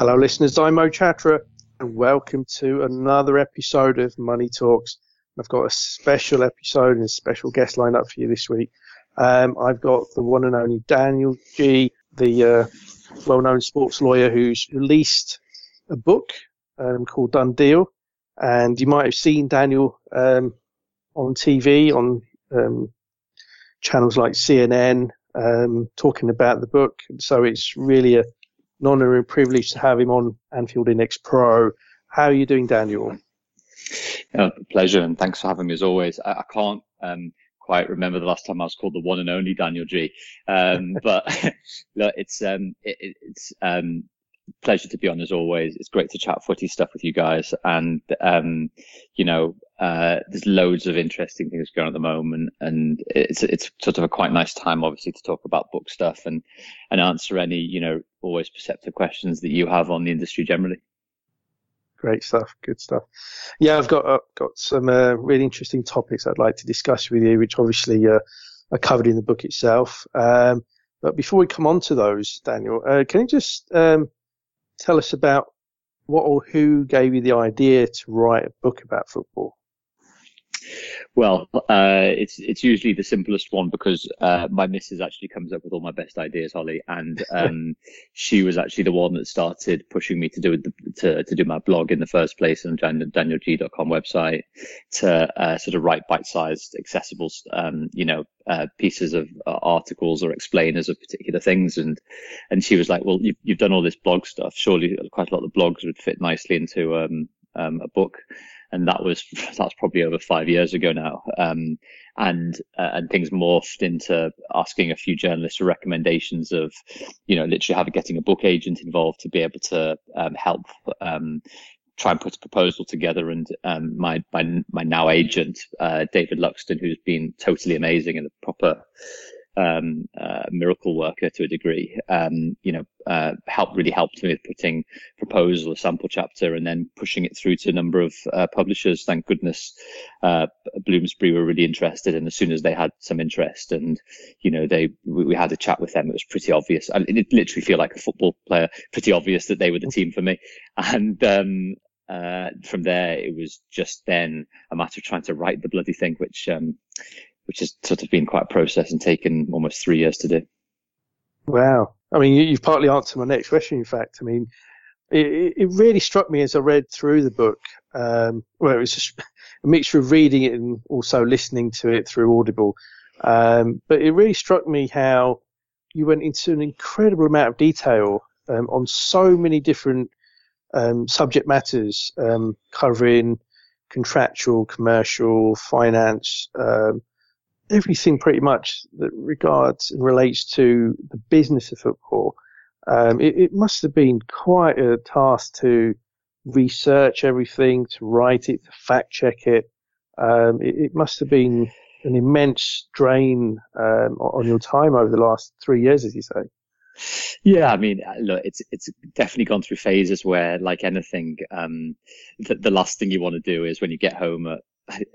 Hello, listeners. I'm Mo Chatra, and welcome to another episode of Money Talks. I've got a special episode and a special guest lined up for you this week. Um, I've got the one and only Daniel Geey, the uh, well-known sports lawyer who's released a book um, called Done Deal, and you might have seen Daniel um, on TV on um, channels like CNN um, talking about the book. So it's really a an honour and privilege to have him on Anfield Index Pro. How are you doing, Daniel? Yeah, pleasure, and thanks for having me as always. I, I can't um, quite remember the last time I was called the one and only Daniel Geey, um, but look, it's um, it, it's um, pleasure to be on as always. It's great to chat footy stuff with you guys, and um, you know, uh, there's loads of interesting things going on at the moment, and it's it's sort of a quite nice time, obviously, to talk about book stuff and and answer any you know always perceptive questions that you have on the industry generally. Great stuff, good stuff. Yeah, I've got uh, got some uh, really interesting topics I'd like to discuss with you, which obviously uh, are covered in the book itself. Um, but before we come on to those, Daniel, uh, can you just um, tell us about what or who gave you the idea to write a book about football? Well, uh, it's it's usually the simplest one because uh, my missus actually comes up with all my best ideas, Holly, and um, she was actually the one that started pushing me to do to to do my blog in the first place on danielgeey.com website to uh, sort of write bite-sized, accessible, um, you know, uh, pieces of uh, articles or explainers of particular things, and and she was like, well, you've you've done all this blog stuff, surely quite a lot of the blogs would fit nicely into um, um, a book and that was that's probably over five years ago now. Um, and uh, and things morphed into asking a few journalists for recommendations of, you know, literally having getting a book agent involved to be able to um, help um, try and put a proposal together. And um, my my my now agent, uh, David Luxton, who's been totally amazing and a proper um, uh, miracle worker to a degree. Um, you know, uh, helped really helped me with putting proposal, a sample chapter, and then pushing it through to a number of uh, publishers. Thank goodness, uh, Bloomsbury were really interested, and as soon as they had some interest, and you know, they we, we had a chat with them. It was pretty obvious. I, it literally feel like a football player. Pretty obvious that they were the team for me, and. Um, uh, from there, it was just then a matter of trying to write the bloody thing, which um, which has sort of been quite a process and taken almost three years to do. Wow. I mean, you've partly answered my next question, in fact. I mean, it, it really struck me as I read through the book. Um, well, it was a mixture of reading it and also listening to it through Audible. Um, but it really struck me how you went into an incredible amount of detail um, on so many different um, subject matters, um, covering contractual, commercial, finance, um, everything pretty much that regards and relates to the business of football. Um, it, it, must have been quite a task to research everything, to write it, to fact check it. Um, it, it, must have been an immense drain um, on your time over the last three years, as you say. Yeah, I mean, uh, look, it's it's definitely gone through phases where, like anything, um, the, the last thing you want to do is when you get home at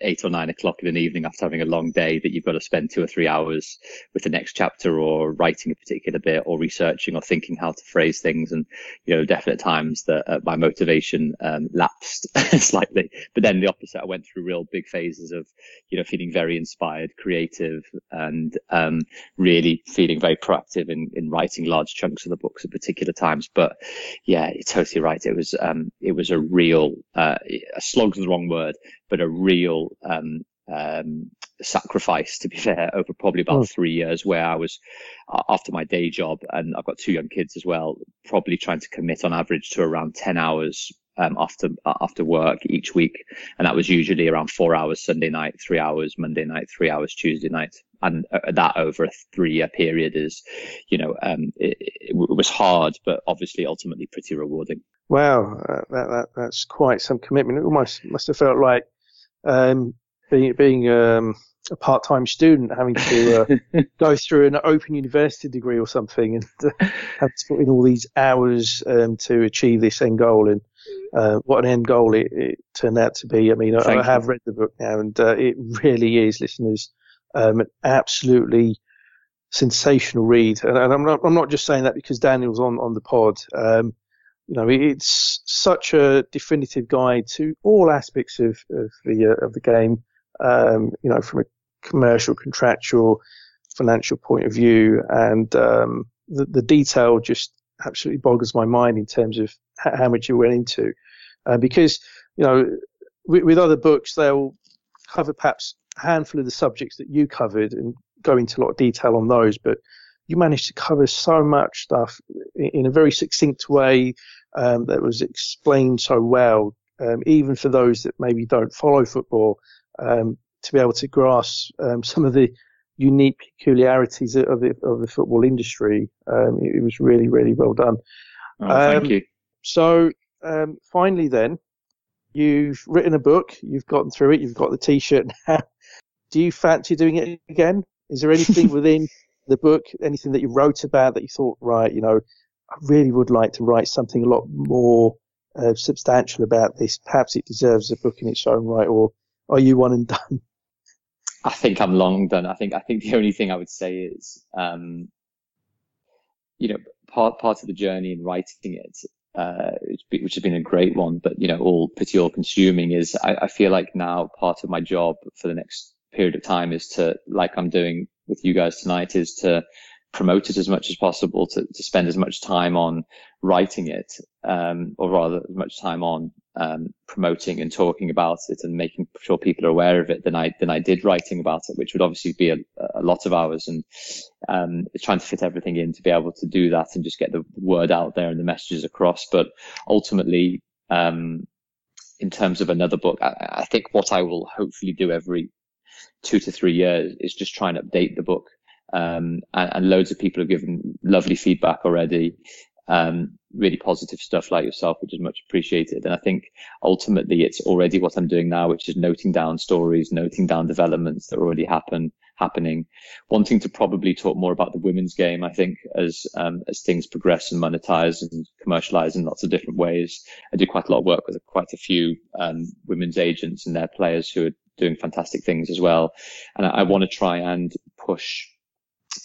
eight or nine o'clock in an evening after having a long day that you've got to spend two or three hours with the next chapter or writing a particular bit or researching or thinking how to phrase things. And, you know, definite times that uh, my motivation um, lapsed slightly. But then the opposite, I went through real big phases of, you know, feeling very inspired, creative, and um, really feeling very proactive in, in writing large chunks of the books at particular times. But yeah, you're totally right. It was, um, it was a real, uh, a slog's the wrong word, but a real um, um, sacrifice, to be fair, over probably about oh. three years where I was after my day job and I've got two young kids as well, probably trying to commit on average to around 10 hours um, after after work each week, and that was usually around four hours Sunday night, three hours Monday night, three hours Tuesday night, and uh, that over a three year period is, you know, um, it, it, was hard, but obviously ultimately pretty rewarding. Wow, uh, that, that that's quite some commitment. It almost must have felt like um, being being um, a part-time student having to uh, go through an open university degree or something and uh, have to put in all these hours um, to achieve this end goal and uh, what an end goal it, it, turned out to be. I mean, I, I, have read the book now and uh, it really is, listeners, um, an absolutely sensational read. And, and, I'm not I'm not just saying that because Daniel's on on the pod. Um, you know, it's such a definitive guide to all aspects of, of the uh, of the game. Um, you know, from a commercial, contractual, financial point of view, and um, the, the detail just absolutely boggles my mind in terms of how much you went into. Uh, because you know, with, with, other books, they'll cover perhaps a handful of the subjects that you covered and go into a lot of detail on those, but you managed to cover so much stuff in, a very succinct way um, that was explained so well, um, even for those that maybe don't follow football. Um, to be able to grasp um, some of the unique peculiarities of the of the football industry. Um, it, it, was really really well done. Oh, thank um, you. So um, finally, then you've written a book. You've gotten through it. You've got the T-shirt now. Do you fancy doing it again? Is there anything within the book, anything that you wrote about that you thought, right, you know, I really would like to write something a lot more uh, substantial about this. Perhaps it deserves a book in its own right, or are you one and done? I think I'm long done. I think I think the only thing I would say is, um, you know, part part of the journey in writing it, uh, which has been a great one, but you know, all pretty all consuming is I, I feel like now part of my job for the next period of time is to, like I'm doing with you guys tonight, is to promote it as much as possible, to, to spend as much time on writing it, um, or rather as much time on um, promoting and talking about it and making sure people are aware of it than I than I did writing about it, which would obviously be a, a lot of hours and um, trying to fit everything in to be able to do that and just get the word out there and the messages across. But ultimately, um, in terms of another book, I, I think what I will hopefully do every two to three years is just try and update the book um, and, and, loads of people have given lovely feedback already. Um, really positive stuff like yourself, which is much appreciated. And I think ultimately it's already what I'm doing now, which is noting down stories, noting down developments that are already happen, happening, wanting to probably talk more about the women's game. I think as, um, as things progress and monetize and commercialize in lots of different ways. I do quite a lot of work with quite a few, um, women's agents and their players who are doing fantastic things as well. And I, I want to try and push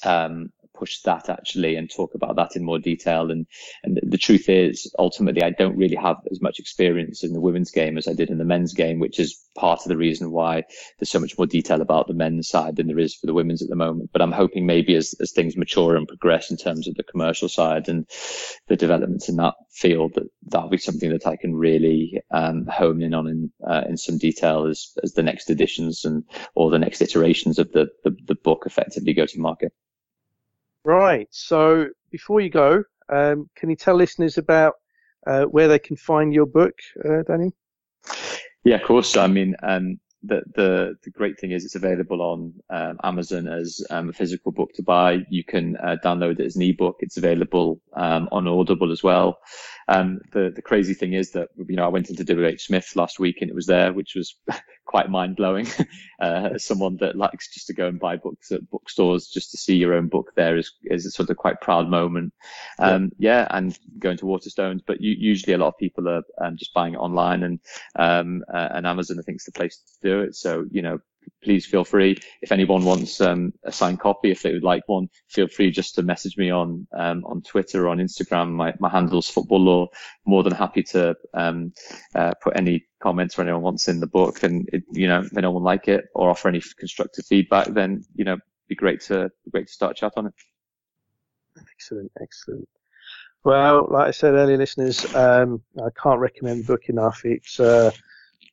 um, push that actually and talk about that in more detail. And, and the truth is, ultimately, I don't really have as much experience in the women's game as I did in the men's game, which is part of the reason why there's so much more detail about the men's side than there is for the women's at the moment. But I'm hoping maybe as, as things mature and progress in terms of the commercial side and the developments in that field, that that'll be something that I can really um, hone in on in, uh, in some detail as, as the next editions and or the next iterations of the, the, the book effectively go to market. Right. So before you go, um, can you tell listeners about uh, where they can find your book, uh, Danny? Yeah, of course. I mean, um, the, the, the great thing is it's available on um, Amazon as um, a physical book to buy. You can uh, download it as an ebook. It's available um, on Audible as well. Um, the the crazy thing is that you know I went into WH Smith last week and it was there, which was quite mind blowing. uh, someone that likes just to go and buy books at bookstores just to see your own book there is is a sort of quite proud moment. Um, yeah. yeah. and going to Waterstones, but you, usually a lot of people are um, just buying it online and um, uh, and Amazon I think is the place to do it. So you know please feel free. If anyone wants um, a signed copy, if they would like one, feel free just to message me on um, on Twitter or on Instagram. My my handle's Football Law. More than happy to um, uh, put any comments or anyone wants in the book, and it, you know if anyone like it or offer any constructive feedback, then you know be great to great to start chat on it. Excellent, excellent. Well, like I said earlier, listeners, um, I can't recommend the book enough. It's uh,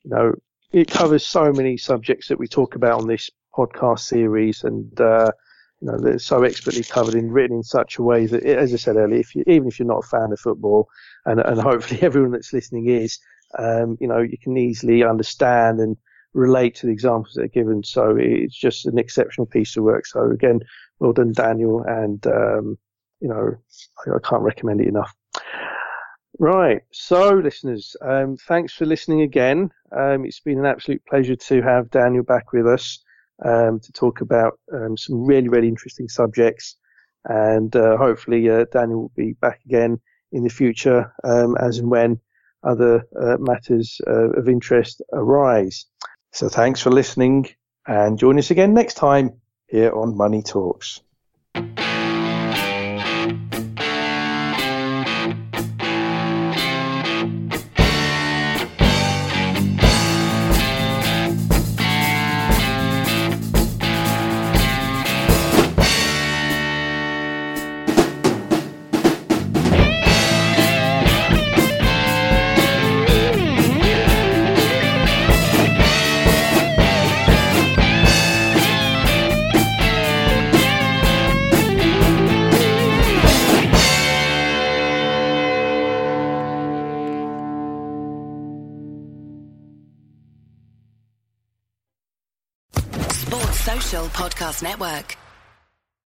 you know it covers so many subjects that we talk about on this podcast series, and uh, you know they're so expertly covered and written in such a way that, as I said earlier, if you, even if you're not a fan of football, and, and hopefully everyone that's listening is, um, you know, you can easily understand and relate to the examples that are given. So it's just an exceptional piece of work. So again, well done, Daniel. And, um, you know, I, I, can't recommend it enough. Right. So listeners, um, thanks for listening again. Um, it's been an absolute pleasure to have Daniel back with us, um, to talk about, um, some really, really interesting subjects. And, uh, hopefully, uh, Daniel will be back again in the future, as and when other uh, matters uh, of interest arise. So thanks for listening and join us again next time here on Money Talks. Podcast Network.